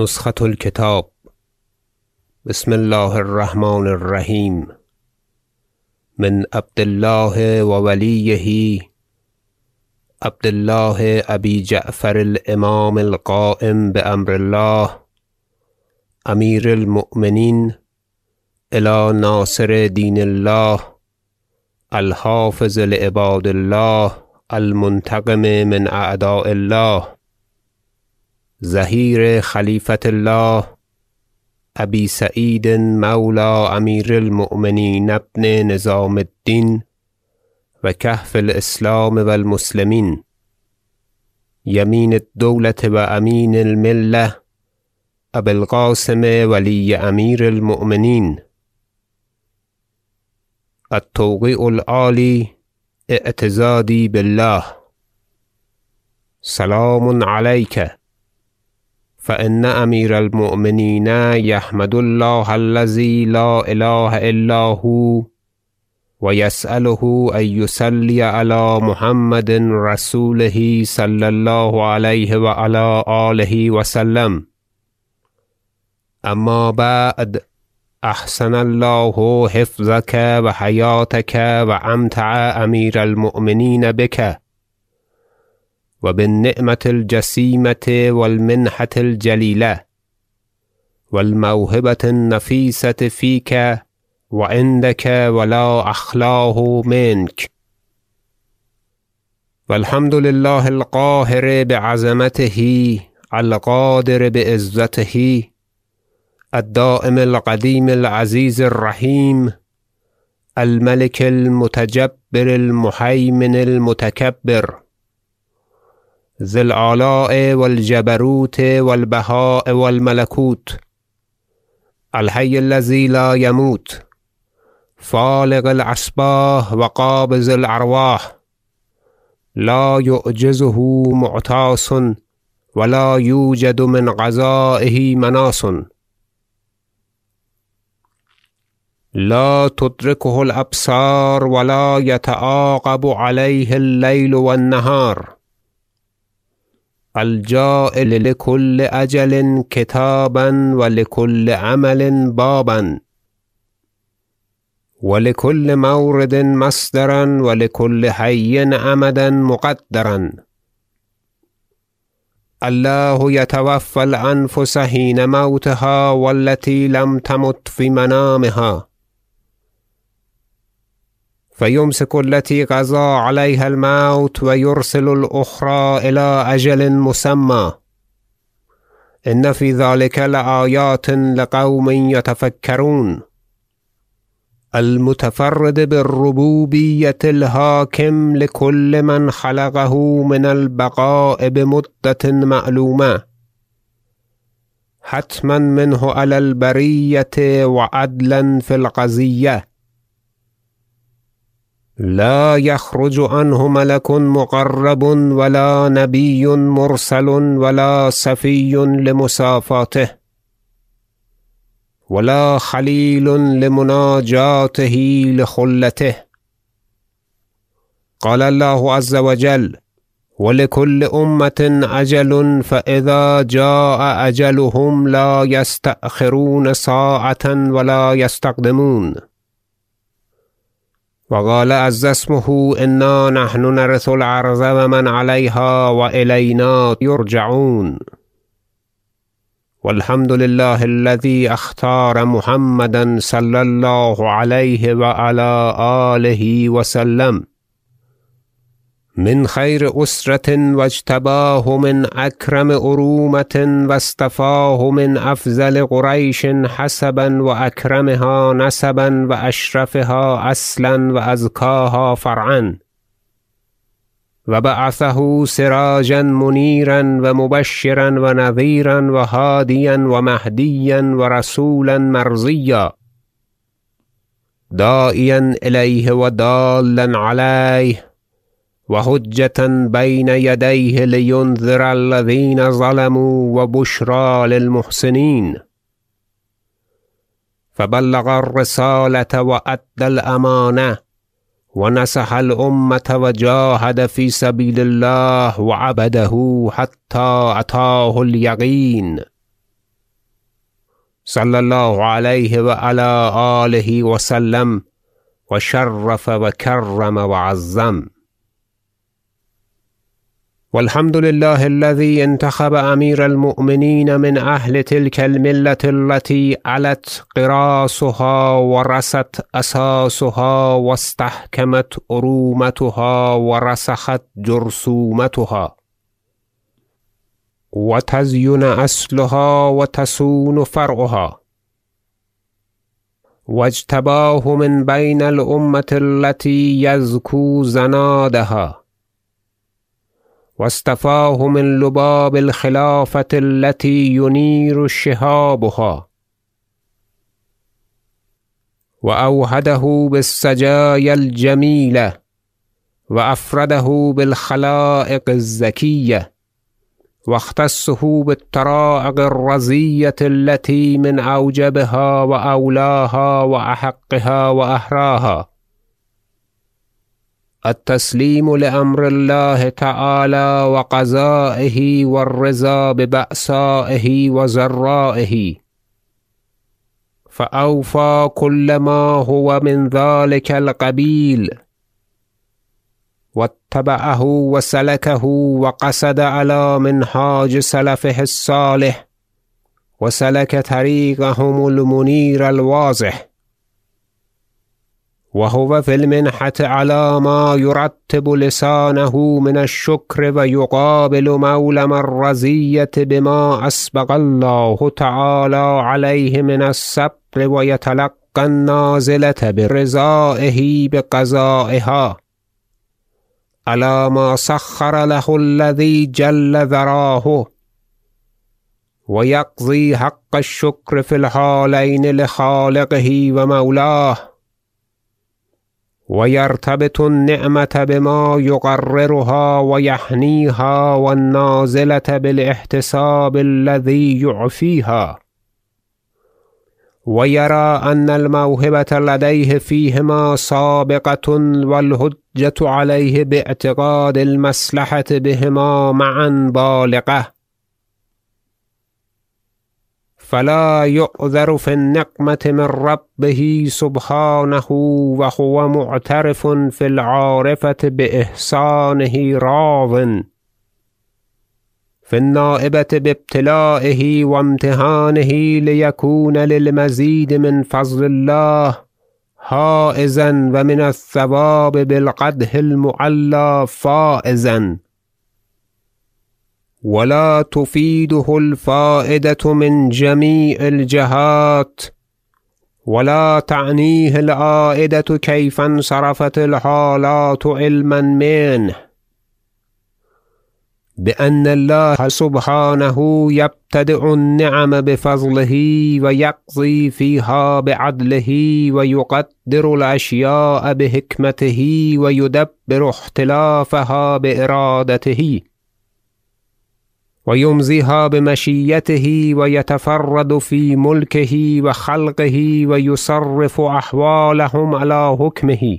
نسخة الكتاب بسم الله الرحمن الرحيم من عبد الله ووليه عبد الله أبي جعفر الإمام القائم بأمر الله. أمير المؤمنين إلى ناصر دين الله. الحافظ لعباد الله المنتقم من أعداء الله. ظهیر خلیفة الله ابی سعید مولی امیر المؤمنین ابن نظام الدین و کهف الاسلام و المسلمین یمین الدولة و امین الملة ابی القاسم ولی امیر المؤمنین. التوقیع العالی اعتضادی بالله. سلام علیک. فإن أمير المؤمنين يحمد الله الذي لا إله إلا هو ويسأله أن يصلي على محمد رسوله صلى الله عليه وعلى آله وسلم. أما بعد أحسن الله حفظك وحياتك وأمتع أمير المؤمنين بك. و بالنعمة الجسيمة و المنحة الجليلة و الموهبة النفيسة فيك و عندك ولا أخلاه منك. و الحمد لله القاهر بعظمته القادر بعزته الدایم القدیم العزیز الرحیم الملك المتجبر المهيمن المتکبر ذي الآلاء و الجبروت و البهاء و الملکوت الحی الذی لا یموت فالق الأصباح و قابض الأرواح لا یعجزه معتاص و لا یوجد من قضایه مناص. لا تدرکه الأبصار و لا یتعاقب علیه اللیل الجاعل لکل أجل کتابا و لکل عمل بابا. و لکل مورد مصدرا و لکل حی امدا مقدرا. الله یتوفی الأنفس حین موتها و التی لم تمت في منامها. فیمسک التی قضی علیها الموت و یرسل الأخری إلی أجل مسمی إن في ذلك لآیات لقوم یتفکرون المتفرد بالربوبیة الحاکم لكل من خلقه من البقاء بمدة معلومة حتما منه علی البریة و عدلا فی القضیة لا یخرج عنه ملک مقرب و لا نبی مرسل و لا صفی لمصافاته و لا خلیل لمناجاته لخلته. قال الله عز و جل و لکل أمة أجل فإذا جاء أجلهم لا يستأخرون ساعة و لا يستقدمون. و قال عز اسمه إنا نحن نرث الأرض و من علیها و إلینا یرجعون و الحمد لله الذي أختار محمدا صلی الله علیه و علی آله و سلم من خیر أسرة و اجتباه من اکرم ارومة و اصطفاه من افضل قریش حسبا و اکرمها نسبا و اشرفها اصلا و ازکاها فرعا. و بعثه سراجا منیرا و مبشرا و نذیرا و هادیا و مهدیا و رسولا مرضیا. داعیا إلیه و دالا علیه. و حجة بین یدیه لینذر الذین ظلموا و بشری للمحسنین فبلغ الرسالة و أدى الأمانة و نصح الأمة و جاهد في سبیل الله و عبده حتی أتاه اليقین صلى الله عليه وعلى آله وسلم وشرف وكرم وعظم. والحمد لله الذي انتخب أمير المؤمنين من أهل تلك الملة التي علت قراصها ورست أساسها واستحكمت أرومتها ورسخت جرثومتها. وتزين أصلها وتسون فرعها. واجتباه من بين الأمة التي يزكو زنادها. واستفاه من لباب الخلافة التي ينير شهابها. وأوهده بالسجايا الجميلة وأفرده بالخلائق الزكية واختصه بالطرائق الرزية التي من أوجبها وأولاها وأحقها وأهراها. التسليم لأمر الله تعالى وقضائه والرضا ببأسائه وزرائه. فأوفى كل ما هو من ذلك القبيل. واتبعه وسلكه وقصد على منهاج سلفه الصالح. وسلك طريقهم المنير الواضح. وهو في المنحة على ما يرتب لسانه من الشكر ويقابل مولم الرزية بما أسبق الله تعالى عليه من الصبر ويتلقى النازلة برزائه بقضائها على ما سخر له الذي جل ذراه؟ ويقضي حق الشكر في الحالين لخالقه ومولاه. ويرتبط النعمة بما يقررها ويحنيها والنازلة بالاحتساب الذي يعفيها. ويرى أن الموهبة لديه فيهما سابقة والهجة عليه باعتقاد المصلحة بهما معا بالغة. فلا يؤذر في النقمة من ربه سبحانه وهو معترف في العارفة بإحسانه راضٍ. في النائبة بابتلائه وامتهانه ليكون للمزيد من فضل الله هائزا ومن الثواب بالقده المعلى فائزا. ولا تفيده الفائدة من جميع الجهات ولا تعنيه العائدة كيف انصرفت الحالات علما منه بأن الله سبحانه يبتدئ النعم بفضله ويقضي فيها بعدله ويقدر الأشياء بحكمته ويدبر اختلافها بإرادته ويمزيها بمشيته ويتفرد في ملكه وخلقه ويصرف أحوالهم على حكمه.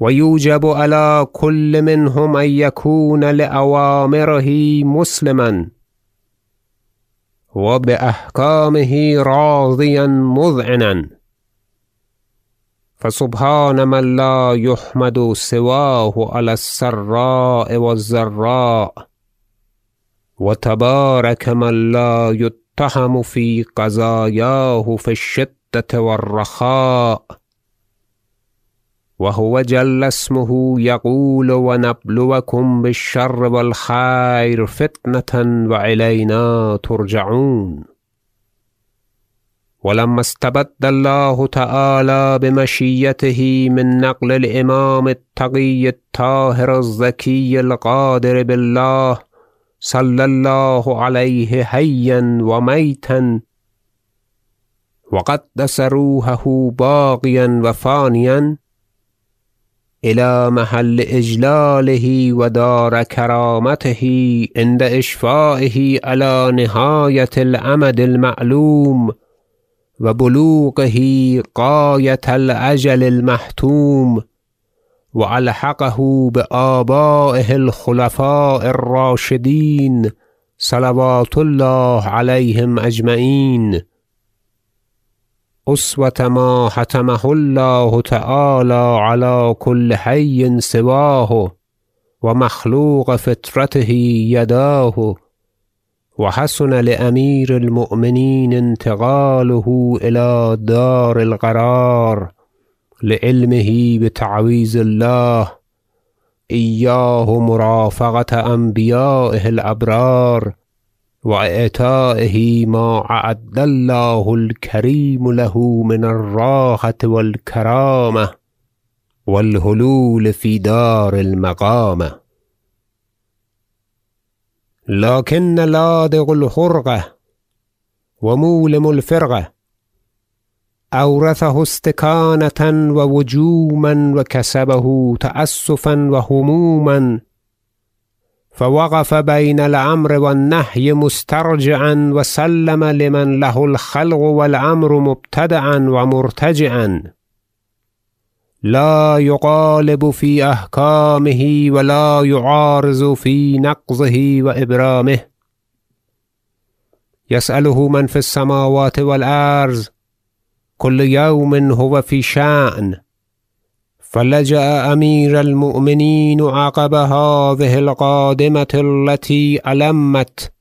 ويوجب على كل منهم أن يكون لأوامره مسلما. وبأحكامه راضيا مذعنا. فسبحان من لا يحمد سواه على السراء والزراء. وتبارك من لا يتهم في قضاياه في الشدة والرخاء. وهو جل اسمه يقول ونبلوكم بالشر والخير فتنة وإلينا ترجعون. ولما استبد الله تعالى بمشيته من نقل الإمام التقي الطاهر الزكي القادر بالله صلى الله عليه حيا وميتا وقدس روحه باقيا وفانيا إلى محل إجلاله ودار كرامته عند إشفائه على نهاية الأمد المعلوم وبلوغه غاية الأجل المحتوم وألحقه بآبائه الخلفاء الراشدين صلوات الله عليهم أجمعين. أسوة ما حتمه الله تعالى على كل حي سواه ومخلوق فطرته يداه وحسن لأمير المؤمنين انتقاله إلى دار القرار. لعلمه بتعويذ الله. إياه مرافقة أنبيائه الأبرار وإعطائه ما أعد الله الكريم له من الراحة والكرامة والهلول في دار المقامة. لكن لادغ الحرقة ومولم الفرقة أورثه استكانة ووجوما وكسبه تأسفا وهموما فوقف بين الأمر والنهي مسترجعا وسلم لمن له الخلق والأمر مبتدعا ومرتجعا. لا يقالب في أحكامه ولا يعارض في نقضه وإبرامه. يسأله من في السماوات والأرض كل يوم هو في شأن. فلجأ أمير المؤمنين عقب هذه القادمة التي ألمت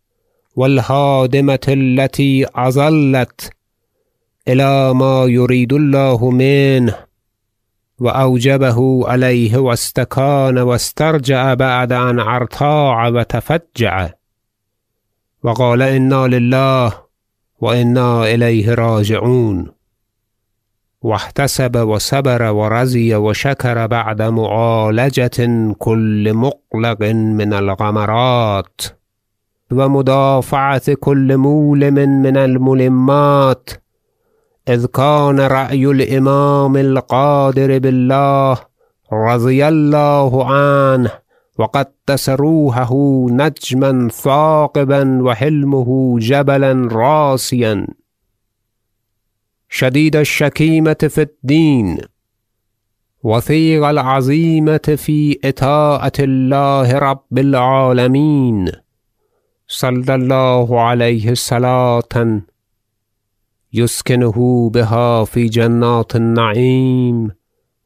والهادمة التي أظلت إلى ما يريد الله منه. وأوجبه عليه واستكان واسترجع بعد أن أرتاع وتفجع. وقال إنا لله وإنا إليه راجعون. واحتسب وصبر ورزي وشكر بعد معالجة كل مقلق من الغمرات ومدافعة كل مولم من الملمات إذ كان رأي الإمام القادر بالله رضي الله عنه وقدس روحه نجما ثاقبا وحلمه جبلا راسيا. شديد الشكيمة في الدين وثيق العزيمة في إطاعة الله رب العالمين صلى الله عليه صلاة يسكنه بها في جنات النعيم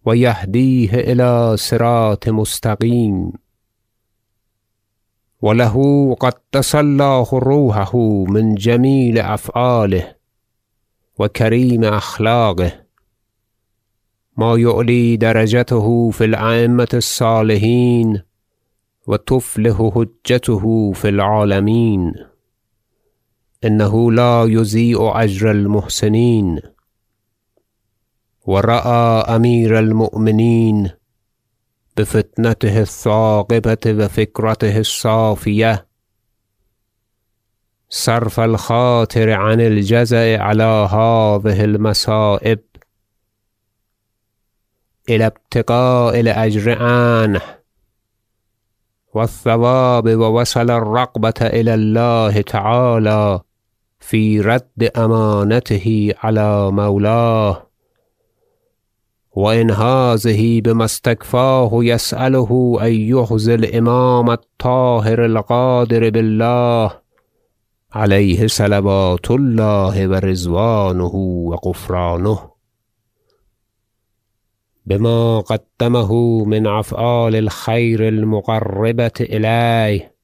ويهديه إلى صراط مستقيم. وله قدس الله روحه من جميل أفعاله وكريم أخلاقه. ما يعلي درجته في الأئمة الصالحين وتفله حجته في العالمين. إنه لا يضيء أجر المحسنين. ورأى أمير المؤمنين بفتنته الثاقبة وفكرته الصافية. صرف الخاطر عن الجزع على هذه المصائب. إلى ابتقاء الأجر عنه. والثواب ووصل الرقبة إلى الله تعالى في رد أمانته على مولاه. وإنهازه بما استكفاه يسأله أن يحزي الإمام الطاهر القادر بالله. عليه صلوات الله ورضوانه وغفرانه بما قدمه من أفعال الخير المقربة إليه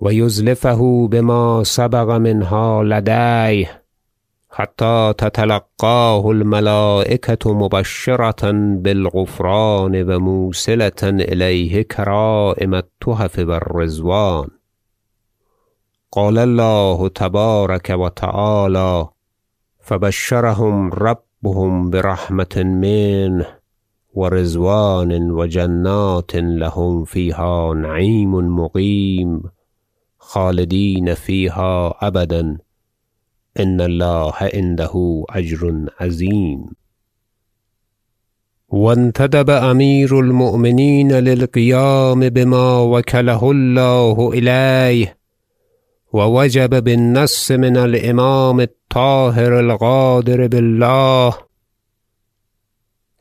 ويزلفه بما سبق منها لديه حتى تتلقاه الملائكة مبشرة بالغفران وموصلة إليه كرائم التحف والرضوان. قال الله تبارك وتعالى فبشرهم ربهم برحمة منه ورضوان وجنات لهم فيها نعيم مقيم خالدين فيها أبدا. إن الله عنده أجر عظيم. وانتدب أمير المؤمنين للقيام بما وكله الله إليه ووجب بالنص من الإمام الطاهر القادر بالله.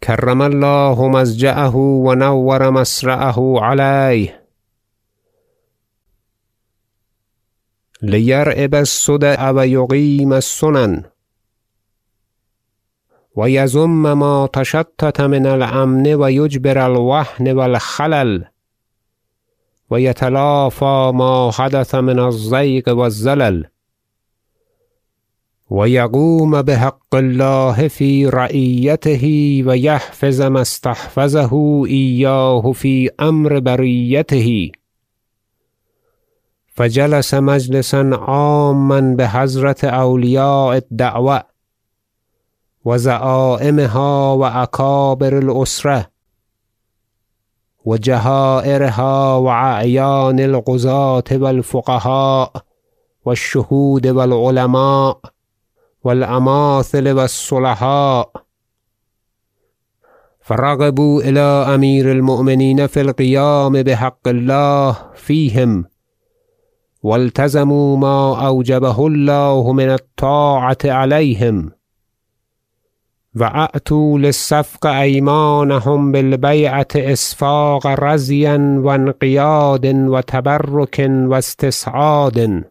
كرم الله مزجأه ونور مسرعه عليه. ليرئب الصدع ويقيم السنن. ويزم ما تشتت من الأمن ويجبر الوهن والخلل. ويتلافى ما حدث من الزيغ والزلل. ويقوم بحق الله في رعيته ويحفظ ما استحفظه إياه في أمر بريته. فجلس مجلسا عاما بحضرة أولياء الدعوة وزعائمها وأكابر الأسرة وجهائرها وأعيان القضاة والفقهاء والشهود والعلماء والأماثل والصلحاء. فرغبوا إلى أمير المؤمنين في القيام بحق الله فيهم والتزموا ما أوجبه الله من الطاعة عليهم. وأتوا للصفق أيمانهم بالبيعة إسفاق رزيا وانقياد وتبرك واستسعاد.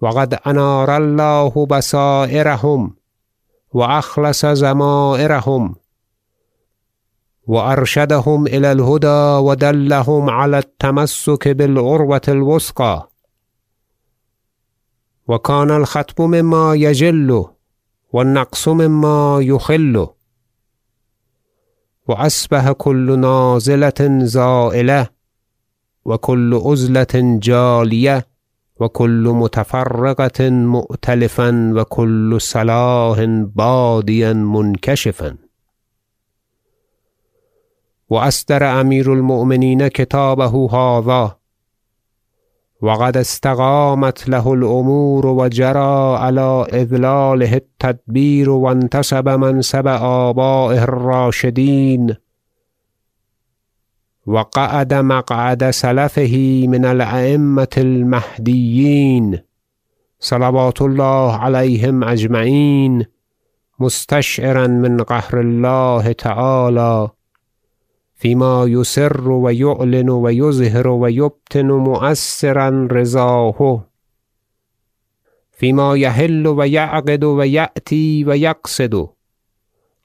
وقد أنار الله بصائرهم وأخلص زمائرهم وأرشدهم إلى الهدى ودلهم على التمسك بالعروة الوثقى. وكان الختم مما يجل والنقص مما يخل. وأصبح كل نازلة زائلة وكل أزلة جالية وكل متفرقة مؤتلفا وكل صلاح باديا منكشفا. وأصدر أمير المؤمنين كتابه هذا وقد استقامت له الأمور وجرى على إذلاله التدبير وانتسب منسب آبائه الراشدين. وقعد مقعد سلفه من الأئمة المهديين. صلوات الله عليهم أجمعين مستشعرا من قهر الله تعالى. فيما يسر ويعلن ويظهر ويبطن مؤثرا رضاه. فيما يحل ويعقد ويأتي ويقصد.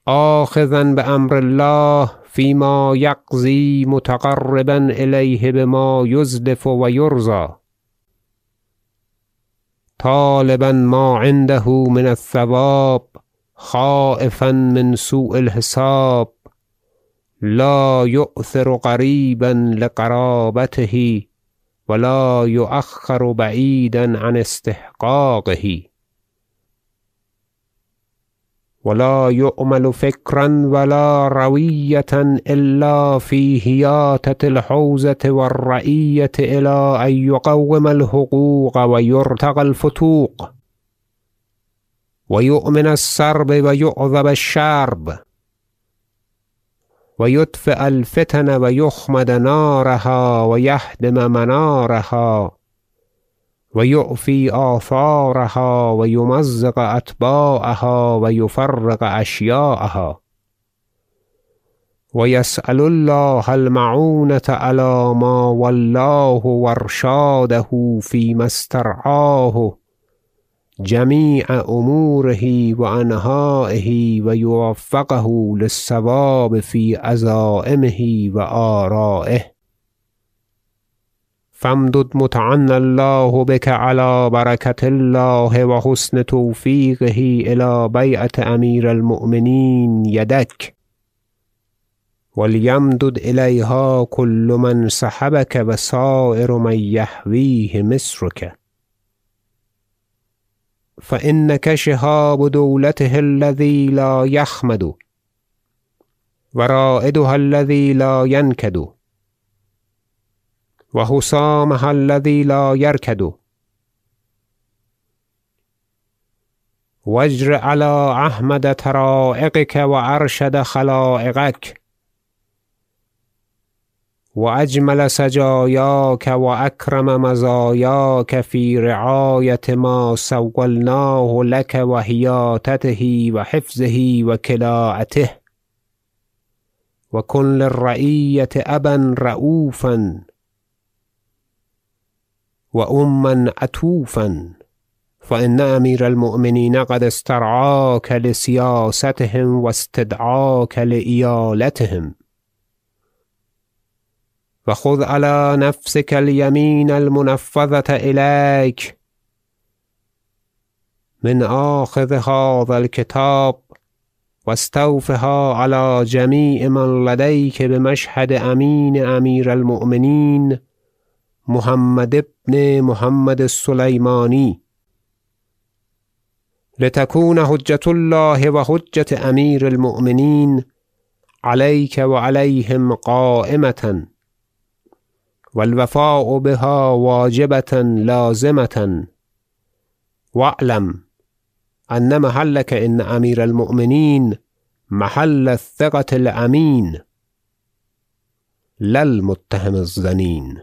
آخذا بأمر الله فيما يقضي متقربا إليه بما يزلف ويرضى. طالبا ما عنده من الثواب خائفا من سوء الحساب. لا يؤثر قريبا لقرابته ولا يؤخر بعيدا عن استحقاقه. ولا يؤمل فكرا ولا روية إلا في هياتة الحوزة والرعية إلى أن يقوم الحقوق ويرتقى الفتوق. ويؤمن السرب ويعذب الشرب ويطفئ الفتن ويخمد نارها ويهدم منارها ويؤفي آثارها ويمزق أتباعها ويفرق أشياءها ويسأل الله المعونة على ما ولاه وارشاده فيما استرعاه جمیع اموره و انهائه و یوفقه للصواب فی عزائمه و آرائه. فامدد متعن الله بك على بركة الله وحسن توفيقه إلى الى أمير امیر المؤمنین یدک. وليمدد إليها كل من سحبك وسائر من يحويه مصرك فإنك شهاب دولته الذي لا يخمد ورائدها الذي لا ينكد وحسامها الذي لا يركد واجر على أحمد ترائقك وأرشد خلائقك وأجمل سجاياك وأكرم مزاياك في رعاية ما سولناه لك وهياتته وحفظه وكلاءته. وكن للرعية أبا رؤوفا وأما عتوفا فإن أمير المؤمنين قد استرعاك لسياستهم واستدعاك و خود علا نفسک الیمین المنفذت الیک من آخذ هذا الكتاب و استوفها على جميع من لديك به مشهد امین امیر المؤمنین محمد ابن محمد السلیمانی لتكون حجة الله و حجة امیر المؤمنین علیک و علیهم قائمتن والوفاء بها واجبة لازمة. واعلم أن محلك إن أمير المؤمنين محل الثقة الأمين. لا المتهم الظنين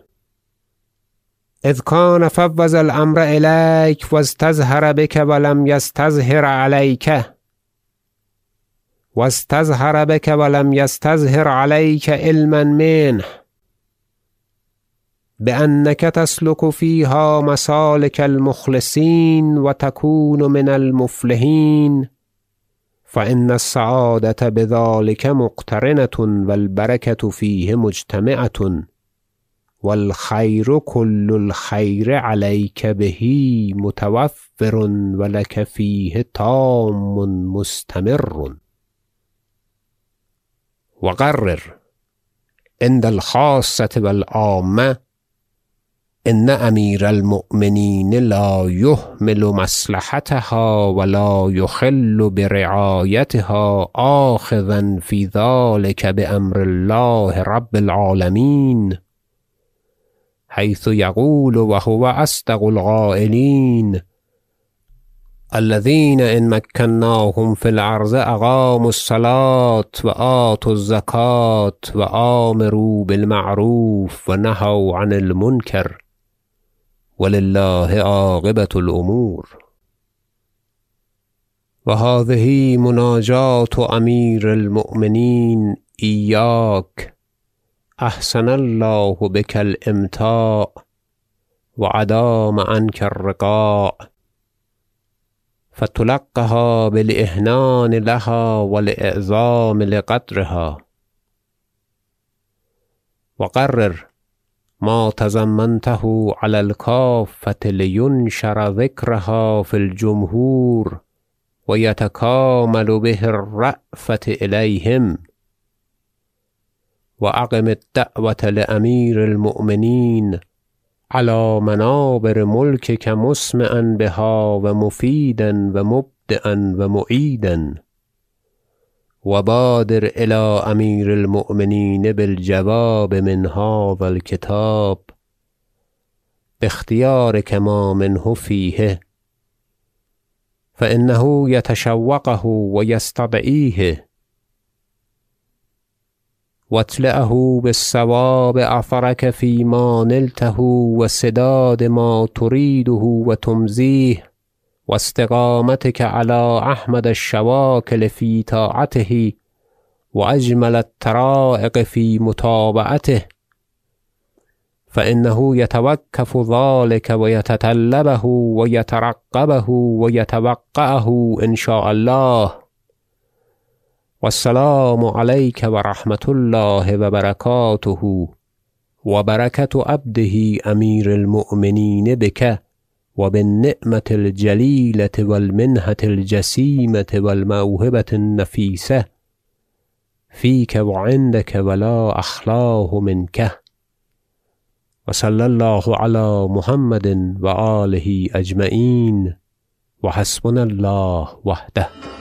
إذ كان فوز الأمر إليك واستظهر بك ولم يستظهر عليك. واستظهر بك ولم يستظهر عليك علما منه. بأنك تسلك فيها مسالك المخلصين وتكون من المفلحين. فإن السعادة بذلك مقترنة والبركة فيه مجتمعة والخير كل الخير عليك به متوفر ولك فيه تام مستمر. وقرر عند الخاصة والعامة إن أمير المؤمنين لا يهمل مصلحتها ولا يخل برعايتها آخذا في ذلك بأمر الله رب العالمين حيث يقول وهو أصدق القائلين الذين إن مكناهم في الأرض أقاموا الصلاة وآتوا الزكاة وآمروا بالمعروف ونهوا عن المنكر. ولله عاقبة الأمور. وهذه مناجاة أمير المؤمنين إياك. أحسن الله بك الإمتاع وعدام عنك الرقاء. فتلقها بالإهنان لها والإعظام لقدرها. وقرر ما تزمنته على الكافة لينشر ذكرها في الجمهور ويتكامل به الرأفة إليهم. وأقم الدعوة لأمير المؤمنين على منابر ملكك مسمعا بها ومفيدا ومبدئا ومعيدا. وبادر إلى أمير المؤمنين بالجواب من هذا الكتاب. باختيارك ما منه فيه. فإنه يتشوقه ويستدعيه. واتلأه بالصواب أثرك فيما نلته وسداد ما تريده وتمزيه. واستقامتك على أحمد الشواكل في طاعته وأجمل الطرائق في متابعته فإنه يتوكف ذلك ويتطلبه ويترقبه ويتوقعه إن شاء الله. والسلام عليك ورحمة الله وبركاته وبركة عبده أمير المؤمنين بك. وبالنعمة الجليلة والمنحة الجسيمة والموهبة النفيسة فيك وعندك ولا أخلاه منك. وصلى الله على محمد وآله أجمعين وحسبنا الله وحده.